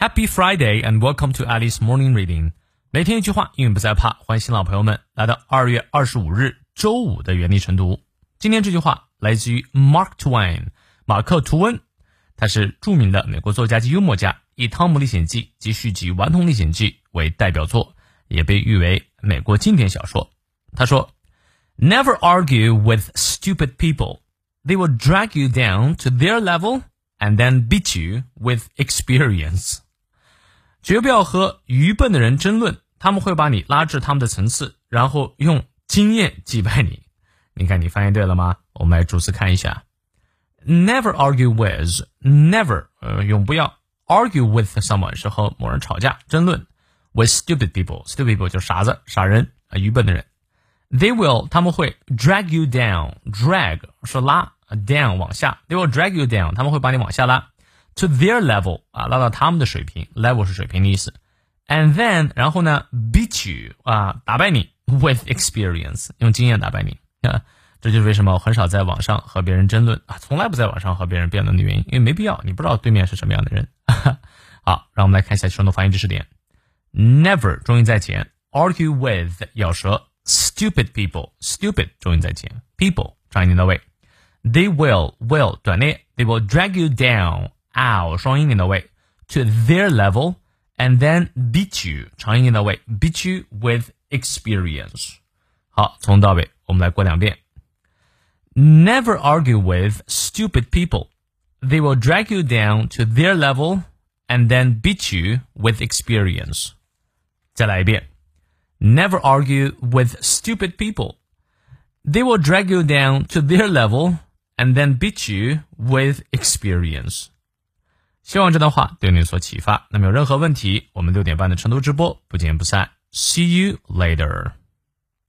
Happy Friday and welcome to Alice Morning Reading。每天一句话，英语不再怕。欢迎新老朋友们来到二月二十五日周五的原力晨读。今天这句话来自于 Mark Twain，马克·吐温，他是着名的美国作家及幽默家，以《汤姆历险记》及续集《顽童历险记》为代表作，也被誉为美国经典小说。他说：“Never argue with stupid people; they will drag you down to their level and then beat you with experience.” 绝不要和愚笨的人争论，他们会把你拉至他们的层次，然后用经验击败你。你看，你翻译对了吗？我们来逐词看一下。Never argue with never，呃，永不要 argue with someone 是和某人吵架争论。With stupid people，stupid people 就是傻子、傻人啊，愚笨的人。They will，他们会 drag you down，drag 是拉，down 往下。They will drag you down，他们会把你往下拉。to their level 啊，拉到他们的水平，level 是水平的意思。And then 然后呢，beat you 啊，打败你，with experience 用经验打败你啊。这就是为什么我很少在网上和别人争论啊，从来不在网上和别人辩论的原因，因为没必要，你不知道对面是什么样的人。好，让我们来看一下生动发音知识点。Never 重音在前，argue with 咬舌，stupid people，stupid 重音在前，people 长音到位。They will will 短列，they will drag you down。 ow 双音连到位，to their level and then beat you 长音连到位，beat you with experience。好，从到尾我们来过两遍。Never argue with stupid people. They will drag you down to their level and then beat you with experience. 再来一遍。Never argue with stupid people. They will drag you down to their level and then beat you with experience. 希望这段话对你有所启发。那么有任何问题，我们六点半的成都直播不见不散。See you later.